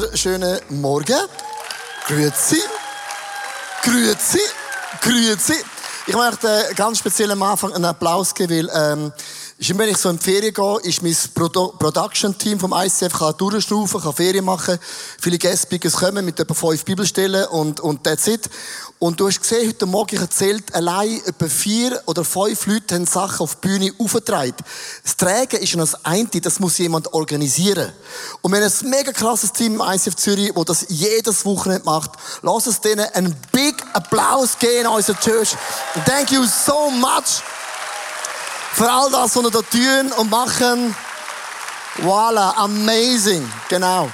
wunderschönen Morgen. Grüezi. Grüezi. Grüezi. Ich möchte ganz speziell am Anfang einen Applaus geben, weil ähm, wenn ich so in die Ferien gehe, ist mein Produ Production-Team vom ICF kann durchschnaufen, kann Ferien machen. Viele Guest-Speakers kommen mit etwa fünf Bibelstellen und, und that's it. Und du hast gesehen, heute Morgen, ich erzählt, allein etwa vier oder fünf Leute haben Sachen auf die Bühne aufgetragen. Das Tragen ist noch das eine, das muss jemand organisieren. Und wir haben ein mega krasses Team im ICF Zürich, das das jedes Wochenende macht. Lass es denen einen big Applaus geben an unserer Church. Thank you so much für all das, was wir da tun und machen. Voila, amazing. Genau.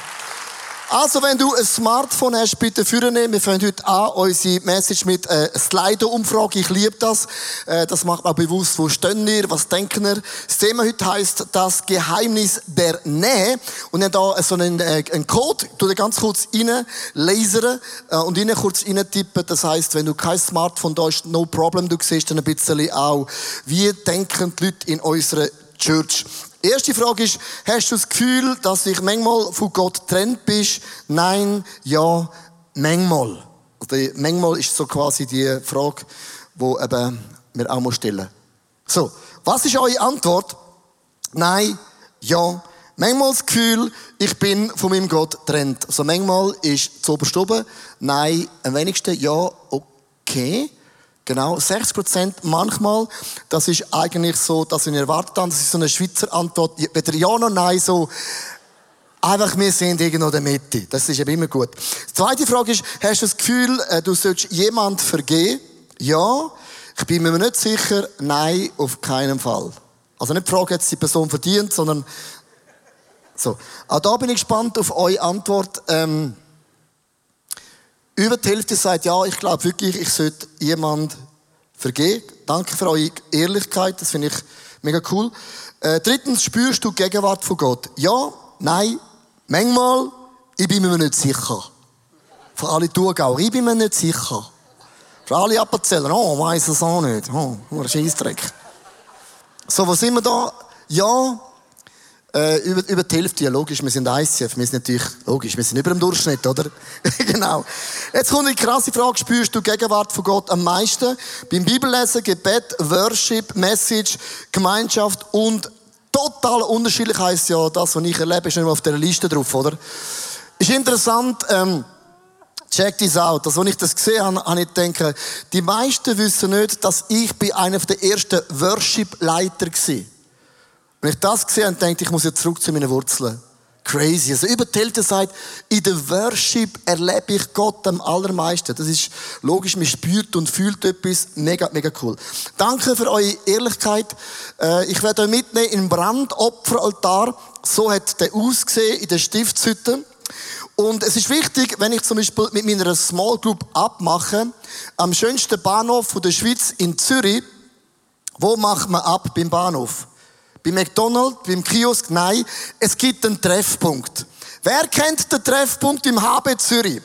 Also, wenn du ein Smartphone hast, bitte führen nehmen. Wir fangen heute an, unsere Message mit äh, Slido-Umfrage. Ich liebe das. Äh, das macht auch bewusst, wo stehen wir, was denken wir. Das Thema heute heißt das Geheimnis der Nähe. Und dann da so einen, äh, einen Code, du den ganz kurz rein lasern äh, und rein kurz rein tippen. Das heißt, wenn du kein Smartphone da hast, no problem. Du siehst dann ein bisschen auch, wie denken die Leute in unserer Church. Erste Frage ist, hast du das Gefühl, dass du dich manchmal von Gott trennt bist? Nein, ja, manchmal. Also, manchmal ist so quasi die Frage, die eben wir auch stellen So, was ist eure Antwort? Nein, ja. Manchmal das Gefühl, ich bin von meinem Gott trennt. Also manchmal ist zu oben, nein, am wenigsten ja, okay. Genau, 60 Prozent manchmal. Das ist eigentlich so, dass ich erwartet habe. Das ist so eine Schweizer Antwort. Weder ja noch nein, so, einfach wir sind irgendwo in der Mitte. Das ist eben immer gut. Die zweite Frage ist, hast du das Gefühl, äh, du sollst jemand vergeben? Ja. Ich bin mir nicht sicher. Nein, auf keinen Fall. Also nicht die Frage, jetzt die Person verdient, sondern, so. Auch da bin ich gespannt auf eure Antwort. Ähm, über die Hälfte sagt, ja, ich glaube wirklich, ich sollte jemand vergeben. Danke für eure Ehrlichkeit, das finde ich mega cool. Äh, drittens, spürst du die Gegenwart von Gott? Ja, nein, manchmal, ich bin mir nicht sicher. Für alle Thurgauer, ich bin mir nicht sicher. Für alle Appenzeller, oh, weiss es auch nicht. Oh, ein Scheissdreck. So, was sind wir da? Ja, äh, über, über die Hälfte, ja logisch, wir sind ICF, wir sind natürlich, logisch, wir sind über dem Durchschnitt, oder? genau. Jetzt kommt eine krasse Frage, spürst du die Gegenwart von Gott am meisten? Beim Bibellesen, Gebet, Worship, Message, Gemeinschaft und total unterschiedlich heisst ja, das, was ich erlebe, ist nicht mehr auf der Liste drauf, oder? Ist interessant, ähm, Check this out. Also, als ich das gesehen habe, habe ich gedacht, die meisten wissen nicht, dass ich einer der ersten Worship-Leiter war. Wenn ich das gesehen habe, denke ich, ich muss jetzt zurück zu meinen Wurzeln. Crazy. Also über die Hälfte sagt, in der Worship erlebe ich Gott am allermeisten. Das ist logisch, man spürt und fühlt etwas. Mega, mega cool. Danke für eure Ehrlichkeit. Äh, ich werde euch mitnehmen in den Brandopferaltar. So hat der ausgesehen in der Stiftshütte. Und es ist wichtig, wenn ich zum Beispiel mit meiner Small Group abmache, am schönsten Bahnhof der Schweiz in Zürich, wo macht man ab beim Bahnhof? Bei McDonald's, beim Kiosk, nein. Es gibt einen Treffpunkt. Wer kennt den Treffpunkt im HB Zürich?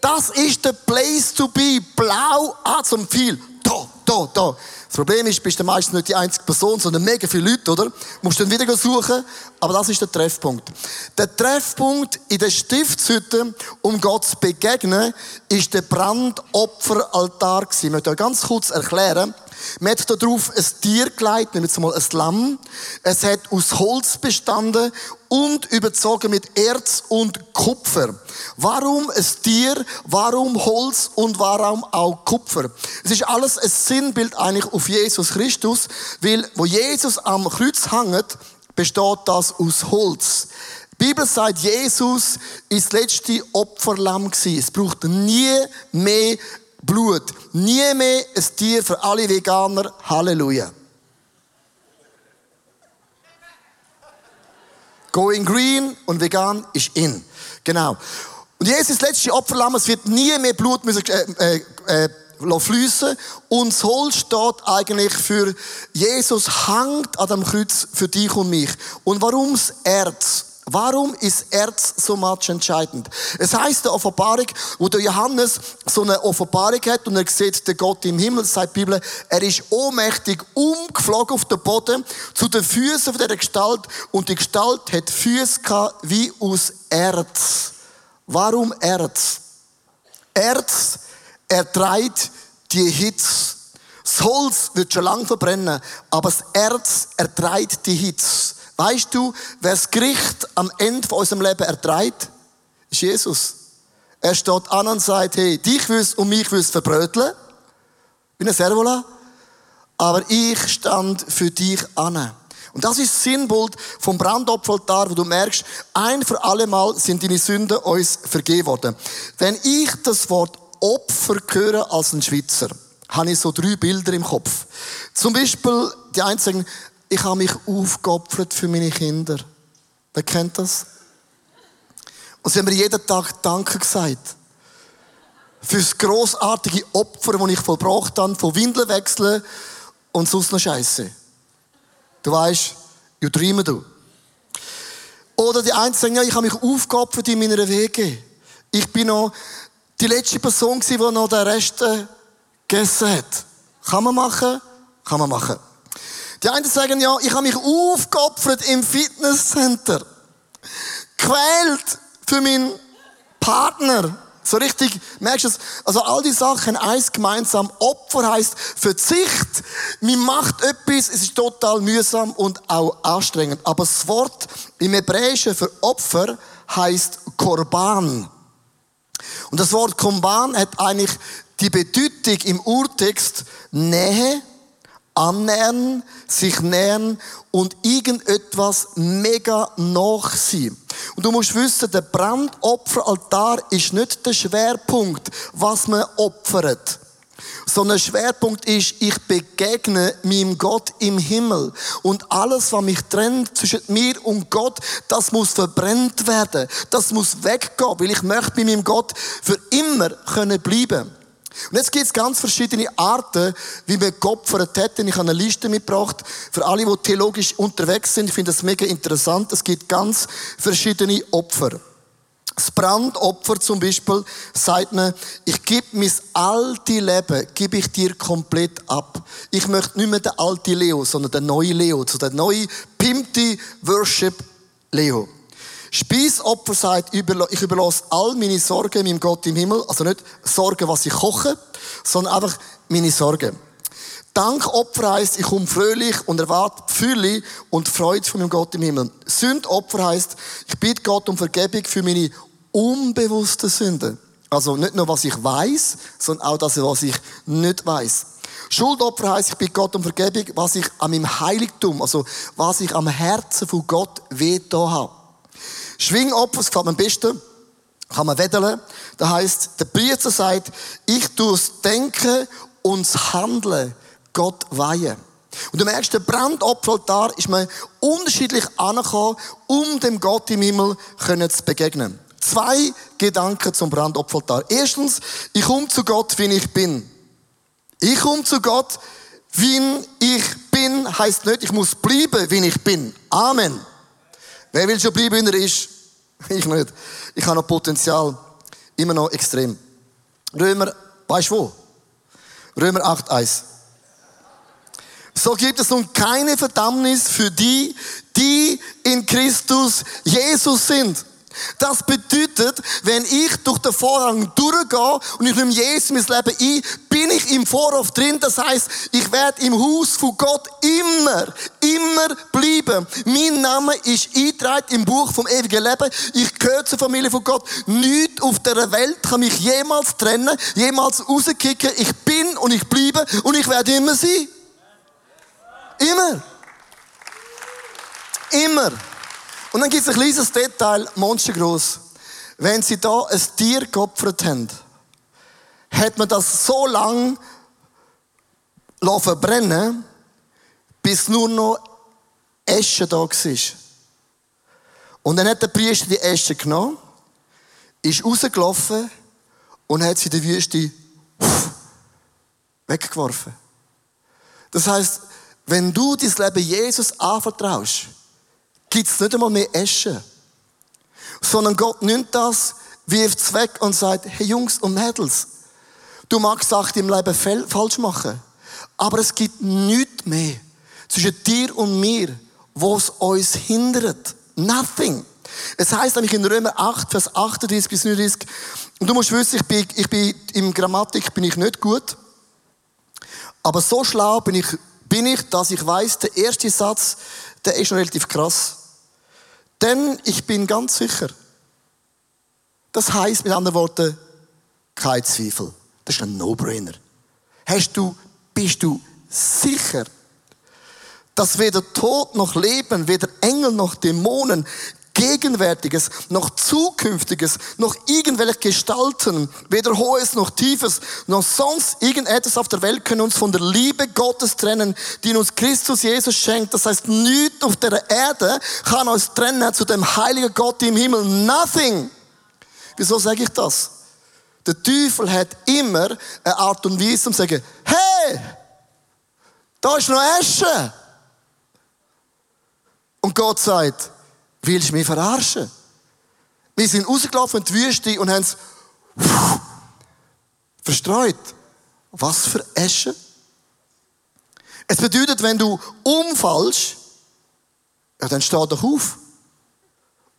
Das ist der Place to be. Blau, ah, zum viel. Da, da, da. Das Problem ist, bist du meistens nicht die einzige Person, sondern mega viele Leute, oder? Musst dann wieder suchen. Aber das ist der Treffpunkt. Der Treffpunkt in der Stiftshütte, um Gott zu begegnen, ist der Brandopferaltar. Ich möchte euch ganz kurz erklären. Man hat darauf ein Tier gelegt, nehmen wir mal ein Lamm. Es hat aus Holz bestanden und überzogen mit Erz und Kupfer. Warum ein Tier? Warum Holz und warum auch Kupfer? Es ist alles ein Sinnbild eigentlich auf Jesus Christus, weil wo Jesus am Kreuz hängt, besteht das aus Holz. Die Bibel sagt, Jesus ist das letzte Opferlamm gewesen. Es braucht nie mehr Blut. Nie mehr ein Tier für alle Veganer. Halleluja. Going green und vegan ist in. Genau. Und Jesus, das letzte Opferlamm, es wird nie mehr Blut müssen, äh, äh, äh, fließen. Und das Holz steht eigentlich für Jesus hängt an dem Kreuz für dich und mich. Und warum das Erz? Warum ist Erz so much entscheidend? Es heißt der Offenbarung, wo der Johannes so eine Offenbarung hat und er sieht den Gott im Himmel, sagt die Bibel, er ist ohnmächtig umgeflogen auf den Boden zu den Füßen der Gestalt und die Gestalt hat Füße wie aus Erz. Warum Erz? Erz erträgt die Hitze. Das Holz wird schon lange verbrennen, aber das Erz erträgt die Hitze. Weißt du, wer das Gericht am Ende von unserem Leben erträgt? Ist Jesus. Er steht an und sagt, hey, dich willst und mich willst verbröteln. Wie eine Servola. Aber ich stand für dich an. Und das ist das Sinnbild vom Brandopferaltar, wo du merkst, ein für alle Mal sind deine Sünden uns vergeben worden. Wenn ich das Wort Opfer höre als ein Schweizer, habe ich so drei Bilder im Kopf. Zum Beispiel, die einen sagen, ich habe mich aufgeopfert für meine Kinder. Wer kennt das? Und sie haben mir jeden Tag Danke gesagt. Für das grossartige Opfer, das ich vollbracht habe, von Windeln wechseln und sonst noch Scheiße. Du weißt, you dream du. Oder die einen sagen, ja, ich habe mich aufgeopfert in meiner Wege. Ich bin noch die letzte Person die noch den Rest gegessen hat. Kann man machen? Kann man machen. Die einen sagen, ja, ich habe mich aufgeopfert im Fitnesscenter. Quält für meinen Partner. So richtig, merkst du es? Also all die Sachen, eins gemeinsam. Opfer heißt Verzicht. Man macht etwas, es ist total mühsam und auch anstrengend. Aber das Wort im Hebräischen für Opfer heißt Korban. Und das Wort Korban hat eigentlich die Bedeutung im Urtext Nähe, annähern, sich nähern und irgendetwas mega nach sein. Und du musst wissen, der Brandopferaltar ist nicht der Schwerpunkt, was man opfert. Sondern der Schwerpunkt ist, ich begegne meinem Gott im Himmel. Und alles, was mich trennt zwischen mir und Gott, das muss verbrennt werden. Das muss weggehen, weil ich möchte bei meinem Gott für immer können bleiben. Und jetzt gibt es ganz verschiedene Arten, wie man geopfert hätten. Ich habe eine Liste mitgebracht für alle, die theologisch unterwegs sind. Ich finde das mega interessant. Es gibt ganz verschiedene Opfer. Das Brandopfer zum Beispiel sagt man, ich gebe mein alte Leben, gebe ich dir komplett ab. Ich möchte nicht mehr den alten Leo, sondern den neuen Leo, so den neuen pimpte Worship Leo. Speisopfer sagt, ich überlasse all meine Sorgen meinem Gott im Himmel. Also nicht Sorgen, was ich koche, sondern einfach meine Sorgen. Dankopfer heisst, ich komme fröhlich und erwarte Fülle und Freude von meinem Gott im Himmel. Sündopfer heisst, ich bitte Gott um Vergebung für meine unbewussten Sünden. Also nicht nur, was ich weiß, sondern auch das, was ich nicht weiß. Schuldopfer heisst, ich bitte Gott um Vergebung, was ich an meinem Heiligtum, also was ich am Herzen von Gott weh habe. Schwingopfer, das gefällt mir am besten, kann man wedeln. Das heisst, der Priester sagt, ich tue das Denken und das Handeln Gott weihen. Und du merkst, der Brandopferaltar ist mir unterschiedlich angekommen, um dem Gott im Himmel zu begegnen. Zwei Gedanken zum Brandopferaltar. Erstens, ich komme zu Gott, wie ich bin. Ich komme zu Gott, wie ich bin, heißt nicht, ich muss bleiben, wie ich bin. Amen. Wer will schon bleiben, wie er ist? Ich nicht. Ich habe noch Potenzial. Immer noch extrem. Römer, weißt du wo? Römer 8,1. So gibt es nun keine Verdammnis für die, die in Christus Jesus sind. Das bedeutet, wenn ich durch den Vorhang durchgehe und ich nehme Jesus mein Leben ein, bin ich im Vorhof drin. Das heißt, ich werde im Haus von Gott immer, immer bleiben. Mein Name ist eingetragen im Buch vom ewigen Leben. Ich gehöre zur Familie von Gott. Nichts auf der Welt kann mich jemals trennen, jemals rauskicken. Ich bin und ich bleibe und ich werde immer sein. Immer. Immer. Und dann gibt es ein kleines Detail, monstergroß. Wenn sie da ein Tier geopfert haben, hat man das so lang verbrennen bis nur noch Asche da war. Und dann hat der Priester die Asche genommen, ist rausgelaufen und hat sie in der Wüste weggeworfen. Das heißt, wenn du dein Leben Jesus anvertraust, gibt es nicht einmal mehr Asche. Sondern Gott nimmt das, wirft es weg und sagt, hey Jungs und Mädels, du magst Sachen im Leben falsch machen, aber es gibt nichts mehr zwischen dir und mir, was uns hindert. Nothing. Es heißt nämlich in Römer 8, Vers 38 bis 39, und du musst wissen, ich bin, ich bin, im Grammatik bin ich nicht gut, aber so schlau bin ich, bin ich, dass ich weiß, der erste Satz, der ist relativ krass. Denn ich bin ganz sicher. Das heißt mit anderen Worten, kein Zweifel. Das ist ein No-Brainer. Hast du, bist du sicher, dass weder Tod noch Leben, weder Engel noch Dämonen, Gegenwärtiges, noch Zukünftiges, noch irgendwelche Gestalten, weder Hohes noch Tiefes, noch sonst irgendetwas auf der Welt können uns von der Liebe Gottes trennen, die uns Christus Jesus schenkt. Das heißt, nichts auf der Erde kann uns trennen zu dem heiligen Gott im Himmel. Nothing. Wieso sage ich das? Der Teufel hat immer eine Art und Weise, um zu sagen, hey, da ist noch Asche. Und Gott sagt, willst du mich verarschen? Wir sind rausgelaufen in die Wüste und haben es verstreut. Was für Asche? Es bedeutet, wenn du umfallst, ja, dann steh doch auf.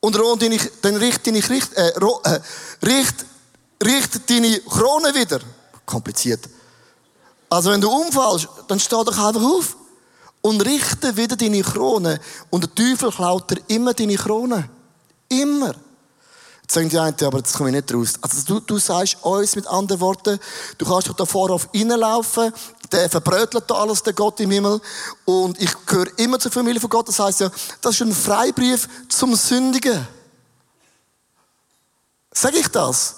Und dann richt deine, richt, äh, äh, richt, richt deine Krone wieder. Kompliziert. Also wenn du umfallst, dann steh doch einfach auf und richte wieder deine Krone. Und der Teufel klaut dir immer deine Krone. Immer. Jetzt sagen die einen, aber jetzt komme ich nicht raus. Also du, du sagst uns mit anderen Worten, du kannst doch da vorne auf reinlaufen, der verbrötelt da alles, der Gott im Himmel. Und ich gehöre immer zur Familie von Gott. Das heißt ja, das ist ein Freibrief zum Sündigen. Sag ich das?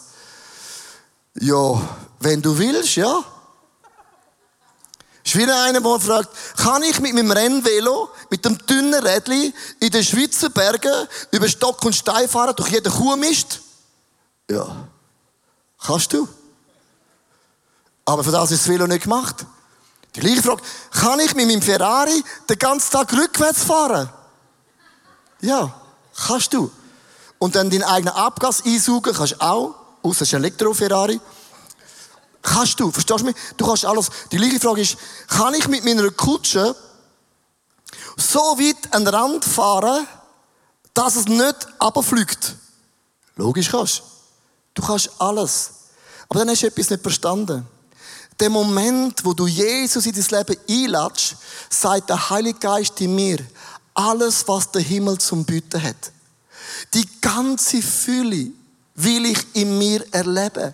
Ja, wenn du willst, ja. Ist wie einer, der fragt, kann ich mit meinem Rennvelo, mit dem dünnen Rädli in den Schweizer Bergen über Stock und Stein fahren, durch jeden Kuhmist? Ja. Kannst du. Aber für das ist das Velo nicht gemacht. Die gleiche Frage, kann ich mit meinem Ferrari den ganzen Tag rückwärts fahren? Ja, kannst du. Und dann deinen eigenen Abgas einsaugen, kannst du auch, außer es ist ein Elektro-Ferrari. Kannst du, verstehst du mich? Du kannst alles. Die gleiche Frage ist, kann ich mit meiner Kutsche so weit an den Rand fahren, dass es nicht abfliegt? Logisch kannst du. kannst alles. Aber dann hast du etwas nicht verstanden. Der Moment, wo du Jesus in dein Leben einlatschst, sagt der Heilige Geist in mir, alles, was der Himmel zum Bieten hat. Die ganze Fülle will ich in mir erleben.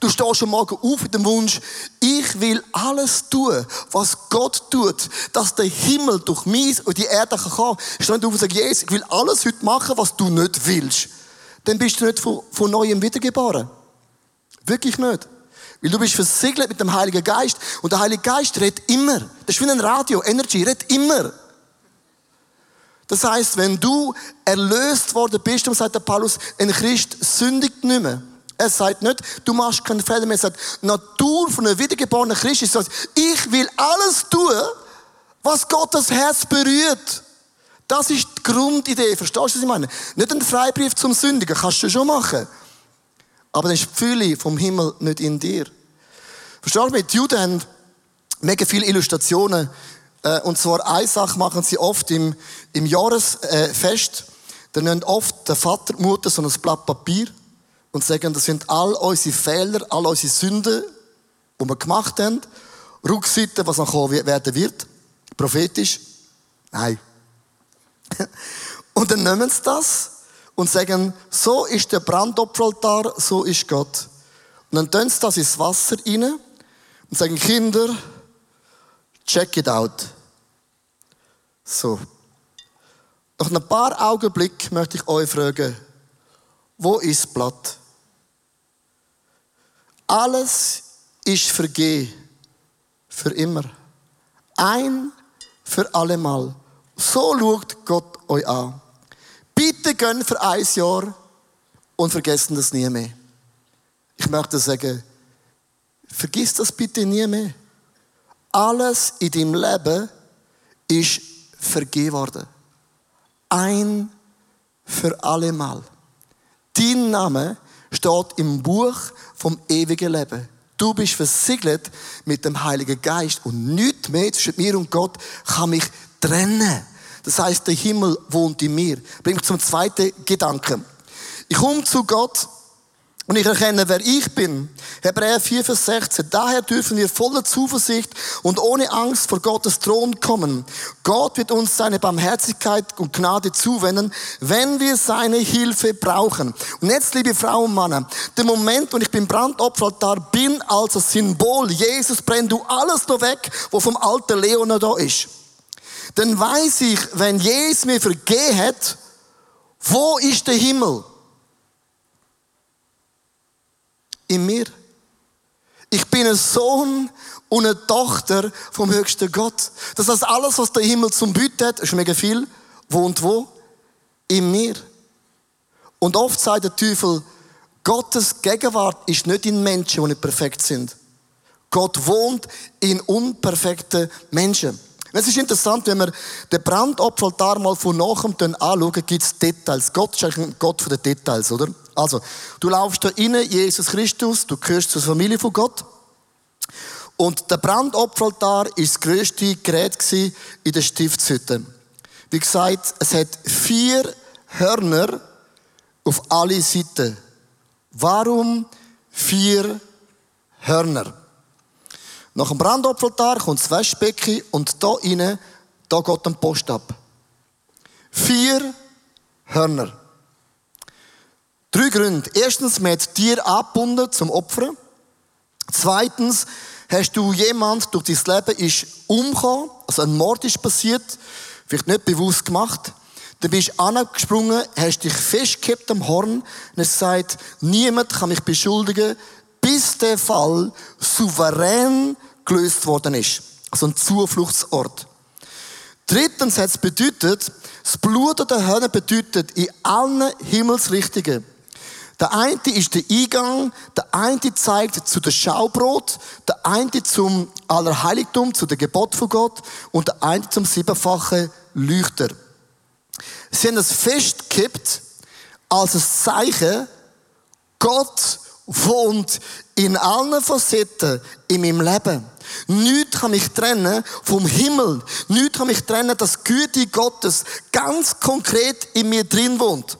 Du stehst schon Morgen auf mit dem Wunsch, ich will alles tun, was Gott tut, dass der Himmel durch mich und die Erde kann kommen. Steh nicht auf und sag, Jesus, ich will alles heute machen, was du nicht willst. Dann bist du nicht von, von Neuem wiedergeboren. Wirklich nicht. Weil du bist versiegelt mit dem Heiligen Geist. Und der Heilige Geist redet immer. Das ist wie ein Radio, Energy, redet immer. Das heißt, wenn du erlöst worden bist, dann sagt der Paulus, ein Christ sündigt nicht mehr. Er sagt nicht, du machst keinen Fehler mehr. Er sagt, Natur von einem wiedergeborenen Christ ist, ich will alles tun, was Gottes Herz berührt. Das ist die Grundidee. Verstehst du, was ich meine? Nicht ein Freibrief zum Sündigen, kannst du schon machen. Aber dann ist die Fülle vom Himmel nicht in dir. Verstehst du, die Juden haben mega viele Illustrationen. Äh, und zwar eine Sache machen sie oft im, im Jahresfest. Da nehmen oft der Vater, die Mutter so ein Blatt Papier und sagen, das sind all unsere Fehler, all unsere Sünden, die wir gemacht haben. Rückseite, was noch werden wird. Prophetisch. Nein. Und dann nehmen sie das und sagen, so ist der Brandopferaltar, so ist Gott. Und dann tun sie das ins Wasser rein und sagen, Kinder, check it out. So. Nach ein paar Augenblicken möchte ich euch fragen, wo ist das Blatt? Alles ist vergehen. Für immer. Ein für allemal. So schaut Gott euch an. Bitte gönn für ein Jahr und vergessen das nie mehr. Ich möchte sagen, vergiss das bitte nie mehr. Alles in deinem Leben ist vergeben worden. Ein für allemal. Dein Name steht im Buch vom ewigen Leben. Du bist versiegelt mit dem Heiligen Geist und nichts mehr zwischen mir und Gott kann mich trennen. Das heißt, der Himmel wohnt in mir. Bringt zum zweiten Gedanken. Ich komme zu Gott und ich erkenne, wer ich bin. Hebräer 4, Vers 16. Daher dürfen wir voller Zuversicht und ohne Angst vor Gottes Thron kommen. Gott wird uns seine Barmherzigkeit und Gnade zuwenden, wenn wir seine Hilfe brauchen. Und jetzt, liebe Frauen und Männer, der Moment, wo ich beim Brandopferaltar bin, als Symbol, Jesus, brennt du alles noch weg, wo vom alten Leon noch da ist. Dann weiß ich, wenn Jesus mir vergeben hat, wo ist der Himmel? In mir. Ich bin ein Sohn und eine Tochter vom höchsten Gott. Das heißt, alles, was der Himmel zum Bieten hat, ist mega viel, wohnt wo? In mir. Und oft sagt der Teufel, Gottes Gegenwart ist nicht in Menschen, die nicht perfekt sind. Gott wohnt in unperfekten Menschen. Es ist interessant, wenn wir den Brandopferaltar mal von nachher anschauen, gibt es Details. Gott ist eigentlich ein Gott den Details, oder? Also, du laufst da rein, Jesus Christus, du gehörst zur Familie von Gott. Und der Brandopferaltar war das grösste Gerät in der Stiftshütte. Wie gesagt, es hat vier Hörner auf alle Seiten. Warum vier Hörner? Nach dem Brandopferaltar kommt das Waschbecken und da innen, da geht ein Post ab. Vier Hörner. Drei Gründe. Erstens, man hat Tier abgebunden zum Opfern. Zweitens, hast du jemand durch dein Leben ist umgekommen, also ein Mord ist passiert, vielleicht nicht bewusst gemacht. Dann bist du angesprungen, hast dich festgehabt am Horn und es sagt, niemand kann mich beschuldigen, bis der Fall souverän gelöst worden ist. Also ein Zufluchtsort. Drittens hat es bedeutet, das Blut der Hörner bedeutet in allen Himmelsrichtungen der eine ist der Eingang, der eine zeigt zu der Schaubrot, der eine zum Allerheiligtum, zu der Gebot von Gott und der eine zum siebenfachen Leuchter. Sie haben das festgekippt als ein Zeichen, Gott wohnt in allen Facetten in meinem Leben. Nichts kann mich trennen vom Himmel. Nichts kann mich trennen, dass Güte Gottes ganz konkret in mir drin wohnt.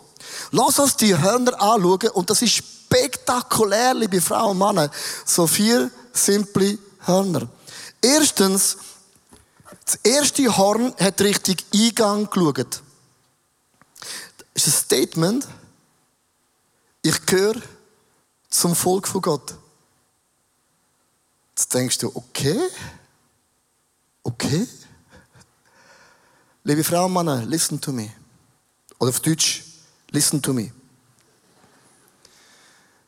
Lass uns die Hörner anschauen und das ist spektakulär, liebe Frauen und Männer. So vier simple Hörner. Erstens, das erste Horn hat richtig Eingang geschaut. Das ist ein Statement. Ich gehöre zum Volk von Gott. Jetzt denkst du, okay, okay. Liebe Frauen Männer, listen to me. Oder auf Deutsch, Listen to me.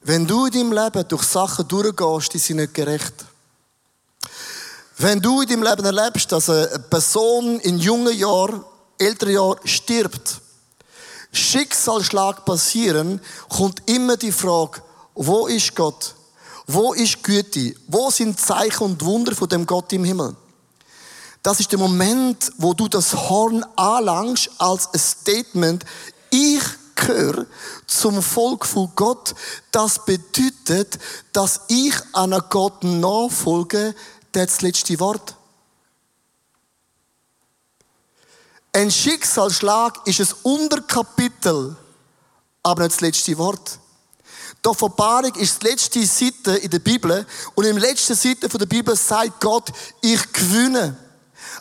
Wenn du in deinem Leben durch Sachen durchgehst, die sind nicht gerecht. Wenn du in deinem Leben erlebst, dass eine Person in jungen Jahren, älteren Jahren stirbt, Schicksalsschlag passieren, kommt immer die Frage, wo ist Gott? Wo ist Güte? Wo sind Zeichen und Wunder von dem Gott im Himmel? Das ist der Moment, wo du das Horn anlangst als ein Statement. Ich gehöre zum Volk von Gott, das bedeutet, dass ich an Gott nachfolge, der das letzte Wort. Ein Schicksalsschlag ist ein Unterkapitel, aber nicht das letzte Wort. Die Offenbarung ist die letzte Seite in der Bibel und im letzten Seite der Bibel sagt Gott, ich gewinne.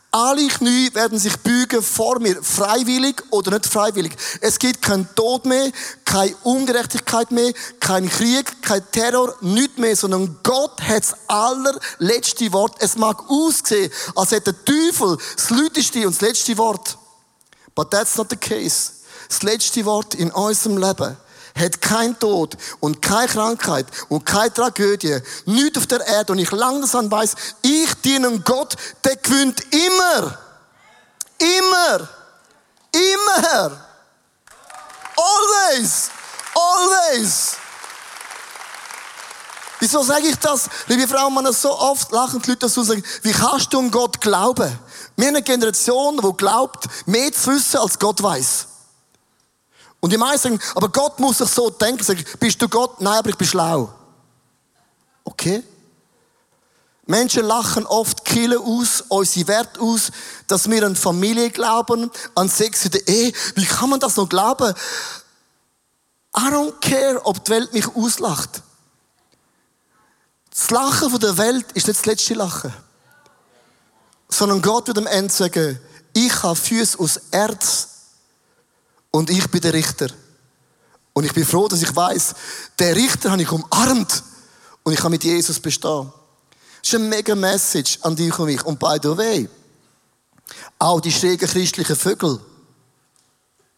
Alle Knie werden sich bügen vor mir, freiwillig oder nicht freiwillig. Es gibt keinen Tod mehr, keine Ungerechtigkeit mehr, kein Krieg, kein Terror, nichts mehr, sondern Gott hat das allerletzte Wort. Es mag aussehen, als hätte der Teufel das lauteste und das letzte Wort. But that's not the case. Das letzte Wort in unserem Leben hat kein Tod und keine Krankheit und keine Tragödie, nichts auf der Erde. Und ich langsam weiß, ich diene Gott, der gewinnt immer. Immer. Immer. Always. Always. Wieso sage ich das? Liebe Frauen, man so oft lachen die Leute dazu sagen, wie kannst du an Gott glauben? Wir haben eine Generation, die glaubt, mehr zu wissen, als Gott weiß. Und die meisten sagen, aber Gott muss sich so denken. Sagen, bist du Gott? Nein, aber ich bin schlau. Okay. Menschen lachen oft Kille aus, unsere Werte aus, dass wir an Familie glauben, an Sex in der Ehe. Wie kann man das noch glauben? I don't care, ob die Welt mich auslacht. Das Lachen der Welt ist nicht das letzte Lachen. Sondern Gott wird am Ende sagen, ich habe Füße aus Erz und ich bin der Richter. Und ich bin froh, dass ich weiß, der Richter habe ich umarmt und ich kann mit Jesus bestehen. Das ist eine mega Message an dich und mich. Und by the way, auch die schrägen christlichen Vögel.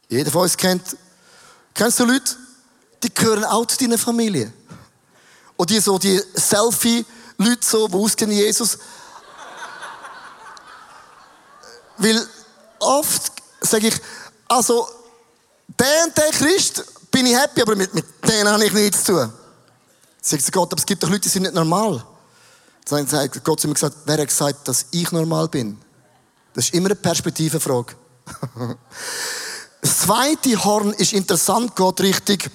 Jeder von uns kennt, kennst du Leute, die gehören auch zu deiner Familie. Und die so, die Selfie-Leute so, die ausgehen Jesus. Weil oft sage ich, also, der und der Christ bin ich happy, aber mit, mit denen habe ich nichts zu tun. Sagt sie Gott, aber es gibt doch Leute, die sind nicht normal. Dann sagt Gott zu mir gesagt, wer hat gesagt, dass ich normal bin? Das ist immer eine Perspektivenfrage. das zweite Horn ist interessant, Gott richtig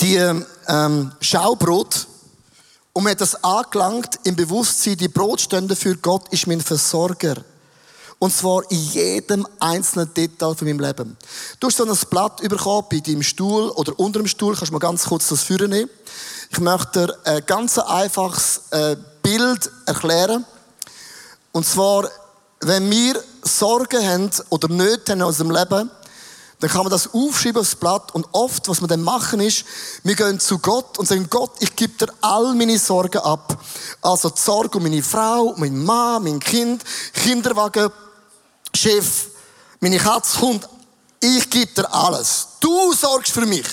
die ähm, Schaubrot und mir hat das angelangt im Bewusstsein, die Brotstände für Gott ist mein Versorger. Und zwar in jedem einzelnen Detail von meinem Leben. Du hast so ein Blatt bekommen bei deinem Stuhl oder unter dem Stuhl. Kannst du mal ganz kurz das führen nehmen? Ich möchte dir ein ganz einfaches äh, Bild erklären. Und zwar, wenn wir Sorgen haben oder Nöte haben in unserem Leben, dann kann man das aufschreiben aufs Blatt und oft, was wir dann machen ist, wir gehen zu Gott und sagen, Gott, ich gebe dir all meine Sorgen ab. Also die Sorge um meine Frau, mein Mann, mein Kind, Kinderwagen, Chef, meine Katze, Hund. Ich gebe dir alles. Du sorgst für mich.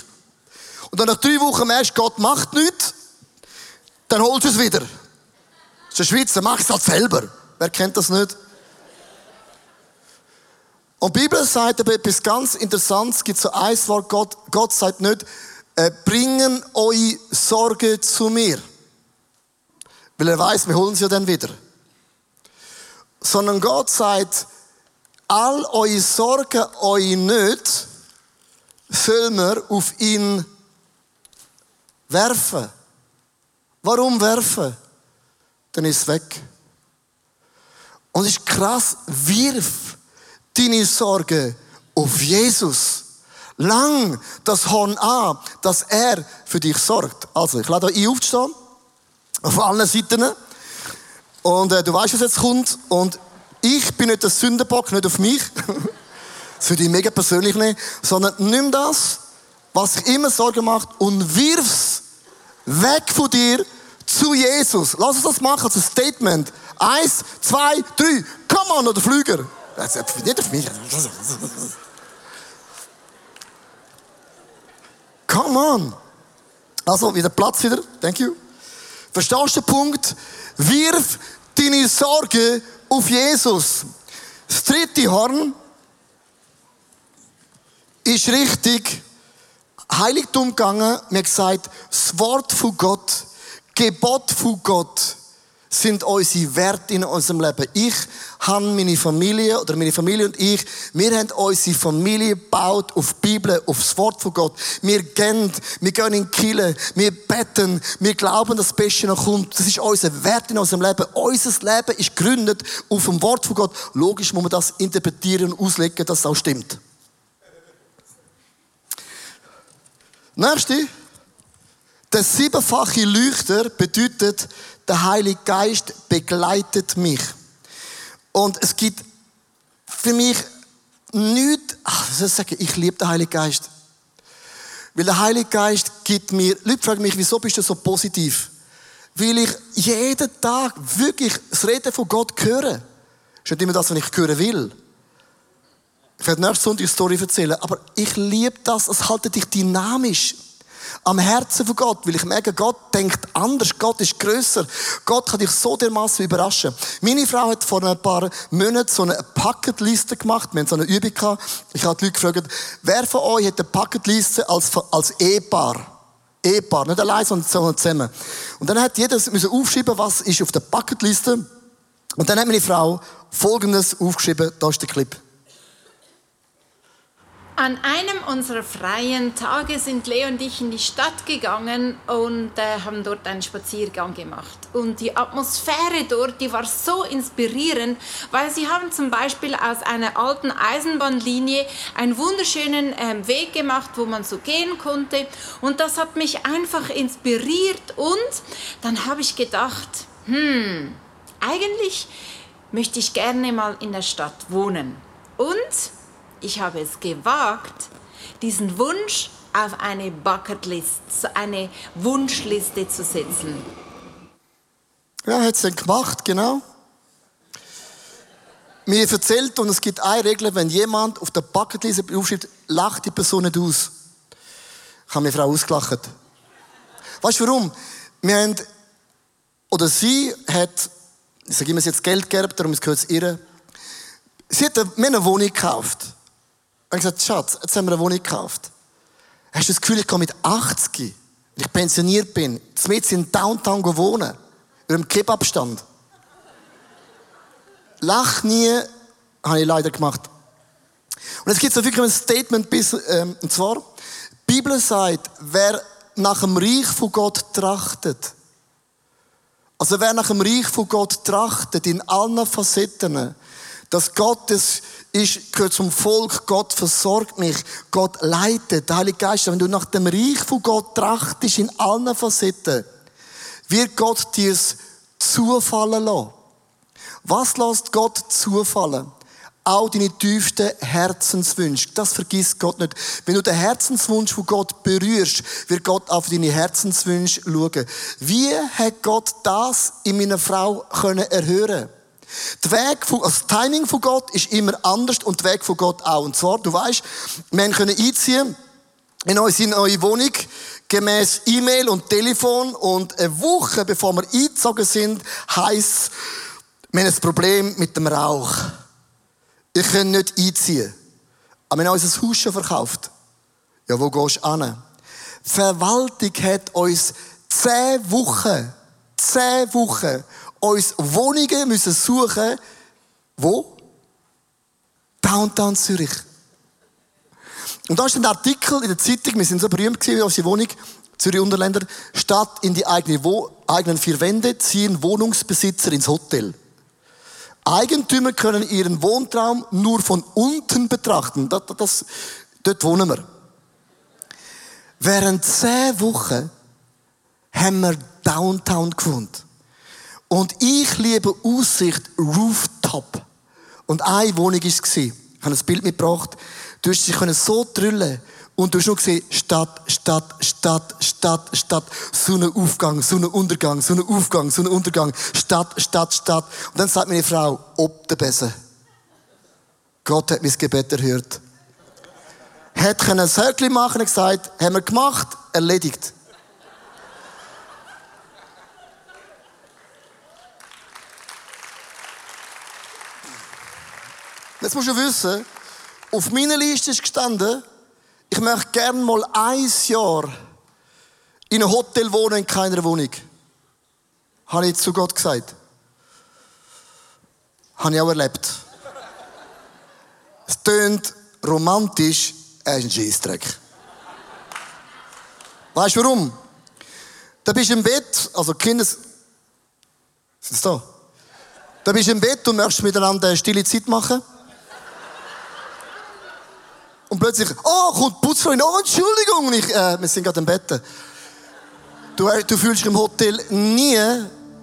Und dann nach drei Wochen merkst Gott macht nichts, dann holst du es wieder. Das ist der Schweizer, mach es halt selber. Wer kennt das nicht? Und die Bibel sagt aber etwas ganz Interessantes. Es gibt so ein Wort, Gott, Gott sagt nicht, äh, bringen eure Sorge zu mir. Weil er weiß, wir holen sie ja dann wieder. Sondern Gott sagt, all eure Sorgen, eure Nöte, sollen wir auf ihn werfen. Warum werfen? Dann ist es weg. Und es ist krass, wirf deine Sorge auf Jesus. Lang das Horn an, dass er für dich sorgt. Also, ich lade euch aufstehen. Auf allen Seiten. Und äh, du weißt, was jetzt kommt. Und ich bin nicht der Sündenbock, nicht auf mich. das würde ich mega persönlich nehmen. Sondern nimm das, was sich immer Sorgen macht, und wirf's weg von dir zu Jesus. Lass uns das machen als ein Statement. Eins, zwei, drei. Come on, oder Flüger. Also, nicht auf mich. Come on. Also, wieder Platz wieder. Thank you. Verstehst du den Punkt? Wirf deine Sorge auf Jesus. Das dritte Horn ist richtig Heiligtum gegangen. Mir gesagt, das Wort von Gott, Gebot von Gott sind unsere Werte in unserem Leben. Ich habe meine Familie oder meine Familie und ich, wir haben unsere Familie gebaut auf die Bibel, auf das Wort von Gott. Wir gehen, wir gehen in Kirche, wir beten, wir glauben, dass das Beste noch kommt. Das ist unser Wert in unserem Leben. Unser Leben ist gegründet auf dem Wort von Gott. Logisch muss man das interpretieren und auslegen, dass es auch stimmt. Nächste. Der siebenfache Leuchter bedeutet, der Heilige Geist begleitet mich. Und es gibt für mich nichts, ach, was soll ich sagen, ich liebe den Heiligen Geist. Weil der Heilige Geist gibt mir, Leute fragen mich, wieso bist du so positiv? Weil ich jeden Tag wirklich das Reden von Gott höre. Ist nicht immer das, was ich hören will. Ich werde nächste Sonntag eine Story erzählen, aber ich liebe das, es haltet dich dynamisch am Herzen von Gott, weil ich merke, Gott denkt anders, Gott ist größer. Gott kann dich so dermaßen überraschen. Meine Frau hat vor ein paar Monaten so eine Packetliste gemacht. Wir haben so eine Übung gehabt. Ich habe die Leute gefragt, wer von euch hat eine Packetliste als, als Ehepaar? Ehepaar, nicht allein, sondern zusammen. Und dann hat jeder müssen aufschreiben, was ist auf der Packetliste. Und dann hat meine Frau Folgendes aufgeschrieben, da ist der Clip. An einem unserer freien Tage sind Leo und ich in die Stadt gegangen und äh, haben dort einen Spaziergang gemacht. Und die Atmosphäre dort, die war so inspirierend, weil sie haben zum Beispiel aus einer alten Eisenbahnlinie einen wunderschönen äh, Weg gemacht, wo man so gehen konnte. Und das hat mich einfach inspiriert. Und dann habe ich gedacht, hm, eigentlich möchte ich gerne mal in der Stadt wohnen. Und ich habe es gewagt, diesen Wunsch auf eine Bucketlist, eine Wunschliste zu setzen. Ja, hat es dann gemacht, genau. Mir erzählt, und es gibt eine Regel, wenn jemand auf der Bucketliste aufschreibt, lacht die Person nicht aus. Ich habe meine Frau ausgelacht. Weißt du warum? Wir haben, oder sie hat, ich sage immer, sie hat Geld geerbt, darum gehört es ihr. Sie hat mir eine Wohnung gekauft. Und ich gesagt, Schatz, jetzt haben wir eine Wohnung gekauft. Hast du das Gefühl, ich gehe mit 80, wenn ich pensioniert bin, mit in Downtown wohnen, in einem Kebabstand? Lach nie, habe ich leider gemacht. Und es gibt so wirklich ein Statement, ähm, und zwar, die Bibel sagt, wer nach dem Reich von Gott trachtet, also wer nach dem Reich von Gott trachtet, in allen Facetten, dass Gottes ist, gehört zum Volk, Gott versorgt mich, Gott leitet, der Heilige Geist. Wenn du nach dem Reich von Gott trachtest in allen Facetten, wird Gott dir zufallen lassen. Was lässt Gott zufallen? Auch deine tiefsten Herzenswünsche. Das vergisst Gott nicht. Wenn du den Herzenswunsch von Gott berührst, wird Gott auf deine Herzenswünsche schauen. Wie hat Gott das in meiner Frau können? Der Weg von, also das Timing von Gott ist immer anders und der Weg von Gott auch. Und zwar, du weißt, wir können einziehen in unsere neue Wohnung gemäß E-Mail und Telefon und eine Woche bevor wir eingezogen sind, heisst, wir haben ein Problem mit dem Rauch. Ich kann nicht einziehen. Aber wir haben unser Haus schon verkauft. Ja, wo gehst du hin? Die Verwaltung hat uns zehn Wochen, zehn Wochen uns Wohnungen müssen suchen. Wo? Downtown Zürich. Und da ist ein Artikel in der Zeitung, wir sind so berühmt gewesen, wie unsere Wohnung, Zürich Unterländer, statt in die eigene Wo eigenen vier Wände ziehen Wohnungsbesitzer ins Hotel. Eigentümer können ihren Wohntraum nur von unten betrachten. Das, das, dort wohnen wir. Während zehn Wochen haben wir Downtown gewohnt. Und ich liebe Aussicht Rooftop. Und eine Wohnung war es. Ich habe ein Bild mitgebracht. Du hast dich so drüllen und du hast nur gesehen, Stadt, Stadt, Stadt, Stadt, Stadt, Sonnenaufgang, Sonnenuntergang, Sonnenaufgang, Sonnenuntergang, Stadt, Stadt, Stadt. Und dann sagt meine Frau, ob der Besen. Gott hat mein Gebet erhört. Hätte ein Söckchen machen und gesagt, haben wir gemacht, erledigt. Jetzt musst du wissen, auf meiner Liste ist gestanden, ich möchte gerne mal ein Jahr in einem Hotel wohnen, in keiner Wohnung. Habe ich zu Gott gesagt. Habe ich auch erlebt. Es tönt romantisch, er ist ein Scheissdreck. Weißt du warum? Da bist du im Bett, also Kinder, sind sie da? Da bist du im Bett und möchtest miteinander eine stille Zeit machen. Plötzlich, oh, kommt Putzfreund, oh, Entschuldigung, ich, äh, wir sind gerade im Bett. Du, äh, du fühlst dich im Hotel nie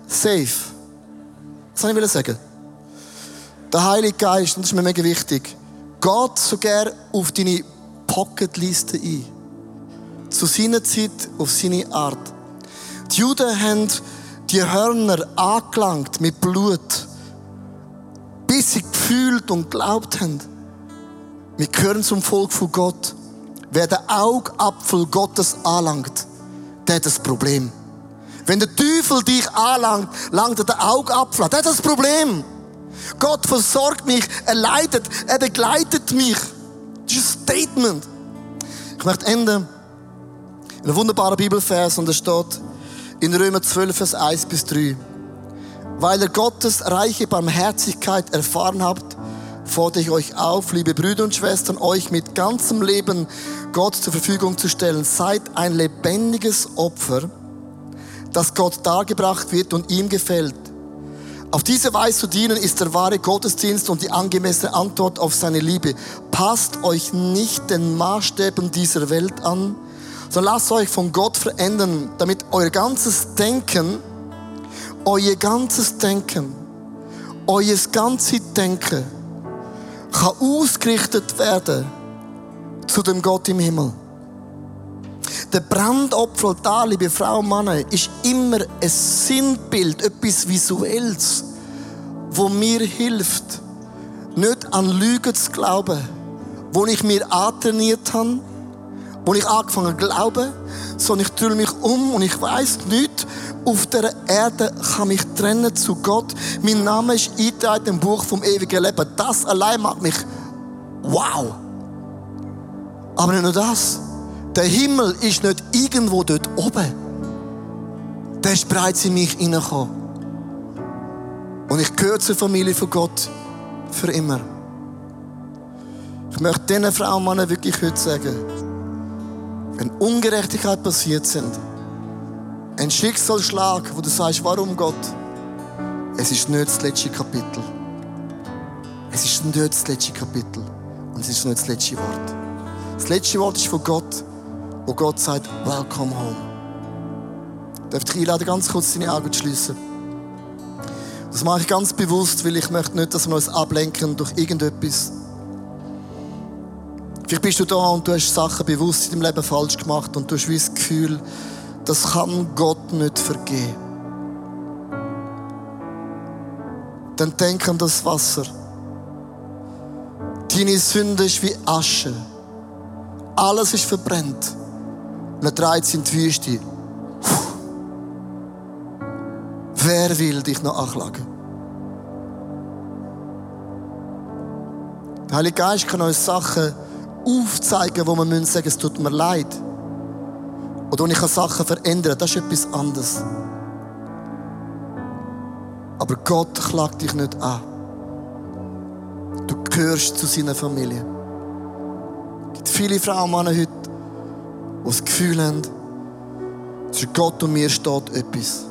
safe. Das wollte ich sagen. Der Heilige Geist, und das ist mir mega wichtig, geht so gern auf deine Pocketliste ein. Zu seiner Zeit, auf seine Art. Die Juden haben die Hörner angelangt mit Blut, bis sie gefühlt und glaubt haben. Wir gehören zum Volk von Gott. Wer den Augapfel Gottes anlangt, der hat das Problem. Wenn der Teufel dich anlangt, langt er den Augapfel an. Der hat das Problem. Gott versorgt mich, er leitet, er begleitet mich. Das ist ein Statement. Ich möchte enden in einem wunderbaren Bibelvers und es steht in Römer 12, Vers 1 bis 3. Weil ihr Gottes reiche Barmherzigkeit erfahren habt, fordere ich euch auf, liebe Brüder und Schwestern, euch mit ganzem Leben Gott zur Verfügung zu stellen. Seid ein lebendiges Opfer, das Gott dargebracht wird und ihm gefällt. Auf diese Weise zu dienen ist der wahre Gottesdienst und die angemessene Antwort auf seine Liebe. Passt euch nicht den Maßstäben dieser Welt an, sondern lasst euch von Gott verändern, damit euer ganzes Denken, euer ganzes Denken, euer ganzes Denken kann ausgerichtet werden zu dem Gott im Himmel. Der Brandopfer da, liebe Frau und Mann, ist immer ein Sinnbild, etwas Visuelles, wo mir hilft, nicht an Lügen zu glauben, wo ich mir antrainiert habe, wo ich angefangen habe zu glauben, sondern ich drehe mich um und ich weiß nicht, auf der Erde kann mich trennen zu Gott. Mein Name ist eingetragen im Buch vom ewigen Leben. Das allein macht mich wow. Aber nicht nur das. Der Himmel ist nicht irgendwo dort oben. Der ist bereits in mich hineingekommen. Und ich gehöre zur Familie von Gott für immer. Ich möchte diesen Frauen und Männern wirklich heute sagen, wenn Ungerechtigkeit passiert sind, ein Schicksalsschlag, wo du sagst, warum Gott? Es ist nicht das letzte Kapitel. Es ist nicht das letzte Kapitel. Und es ist nicht das letzte Wort. Das letzte Wort ist von Gott wo Gott sagt, welcome home. Ich darf dich einladen, ganz kurz deine Augen zu schließen. Das mache ich ganz bewusst, weil ich möchte nicht, dass wir uns ablenken durch irgendetwas. Vielleicht bist du da und du hast Sachen bewusst in deinem Leben falsch gemacht und du hast das Gefühl, das kann Gott nicht vergeben. Dann denk an das Wasser. Deine Sünde ist wie Asche. Alles ist verbrennt. Er dreht sich in die Wüste. Wer will dich noch anklagen? Der Heilige Geist kann uns Sachen aufzeigen, wo man sagen müssen, es tut mir leid. Oder ich kann Sachen verändern, das ist etwas anderes. Aber Gott klagt dich nicht an. Du gehörst zu seiner Familie. Es gibt viele Frauen und Männer heute, die das Gefühl haben, zwischen Gott und mir steht etwas.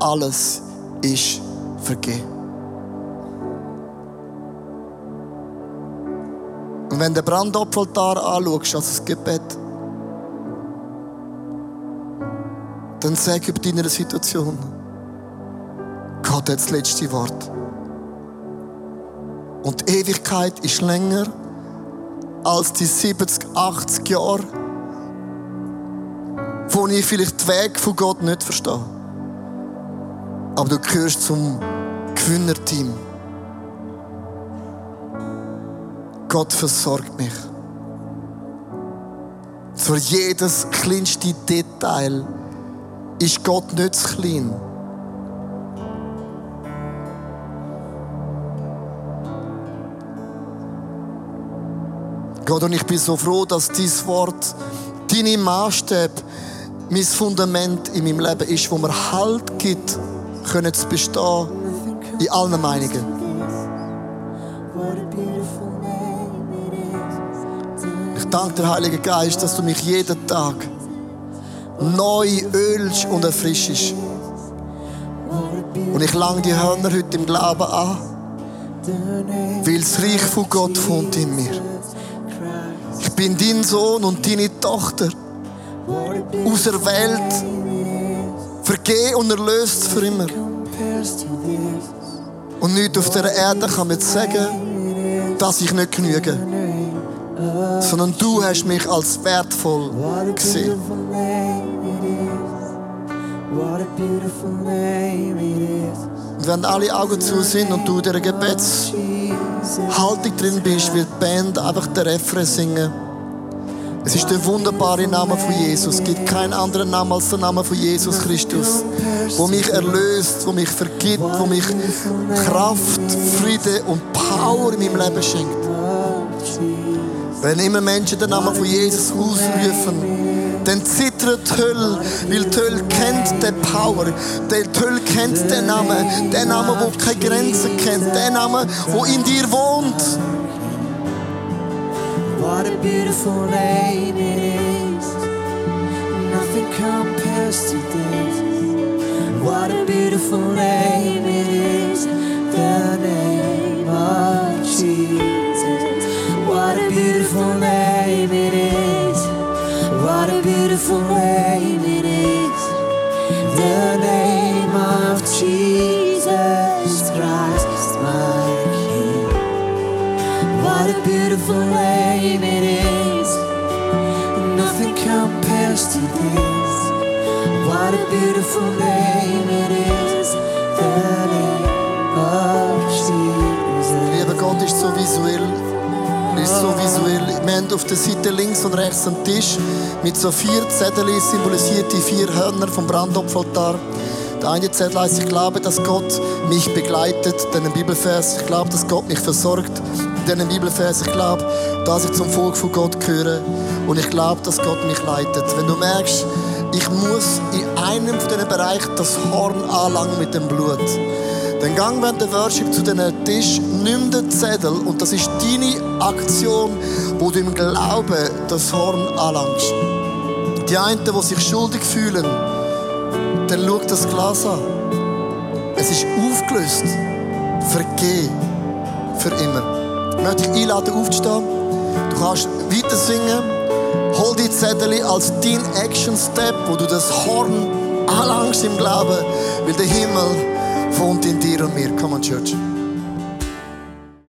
Alles ist vergeben. Und wenn du den Brandopferaltar anschaust, also das Gebet, dann sag über deine Situation, Gott hat das letzte Wort. Und die Ewigkeit ist länger als die 70, 80 Jahre, wo ich vielleicht den Weg von Gott nicht verstehe. Aber du gehörst zum Gewinnerteam. Gott versorgt mich. Für jedes kleinste Detail ist Gott nicht zu klein. Gott, und ich bin so froh, dass dieses Wort, deine Maßstäbe, mein Fundament in meinem Leben ist, wo mir Halt gibt, können zu bestehen in allen Meinungen. Danke dir, Heiliger Geist, dass du mich jeden Tag neu ölst und erfrischst. Und ich lang die Hörner heute im Glauben an, weil das Reich von Gott wohnt in mir. Ich bin dein Sohn und deine Tochter auserwählt, vergeben und erlöst für immer. Und nichts auf dieser Erde kann mir sagen, dass ich nicht genüge. Sondern du hast mich als wertvoll gesehen. Und wenn alle Augen zu sind und du in dieser Gebetshaltung drin bist, wird die Band einfach den Refrain singen. Es ist der wunderbare Name von Jesus. Es gibt keinen anderen Namen als der Name von Jesus Christus, wo mich erlöst, wo mich vergibt, wo mich Kraft, Friede und Power in meinem Leben schenkt. Wenn immer Menschen den Namen von Jesus ausrufen, dann zittert die Hölle, weil die Hölle kennt den Power. Die Hölle kennt den Namen, den Namen, der keine Grenzen kennt, den Namen, der in dir wohnt. What a beautiful name it is. Nothing compares to this. What a beautiful name it is. The name of Jesus. What a beautiful name it is. What a beautiful name it is. The name of Jesus Christ, my King. What a beautiful name it is. Nothing compares to this. What a beautiful name it is. The name of Jesus. Lieber Gott ist so visuell. Ist so visuell. Wir haben auf der Seite links und rechts einen Tisch mit so vier Zetteln symbolisiert die vier Hörner vom Brandopferaltar. Der eine Zettel heißt, ich glaube, dass Gott mich begleitet, den Bibelvers. Ich glaube, dass Gott mich versorgt, den Bibelvers. Ich glaube, dass ich zum Volk von Gott gehöre. Und ich glaube, dass Gott mich leitet. Wenn du merkst, ich muss in einem von diesen Bereichen das Horn anlangen mit dem Blut. Dann gang während der Worship zu diesem Tisch, nimm den Zettel und das ist deine Aktion, wo du im Glauben das Horn anlangst. Die einen, die sich schuldig fühlen, dann schau das Glas an. Es ist aufgelöst. Vergeh für immer. Ich möchte dich einladen, aufzustehen. Du kannst weiter singen. Hol die Zettel als dein Action Step, wo du das Horn anlangst im Glauben, weil der Himmel wohnt in dir und mir. Come on, Church.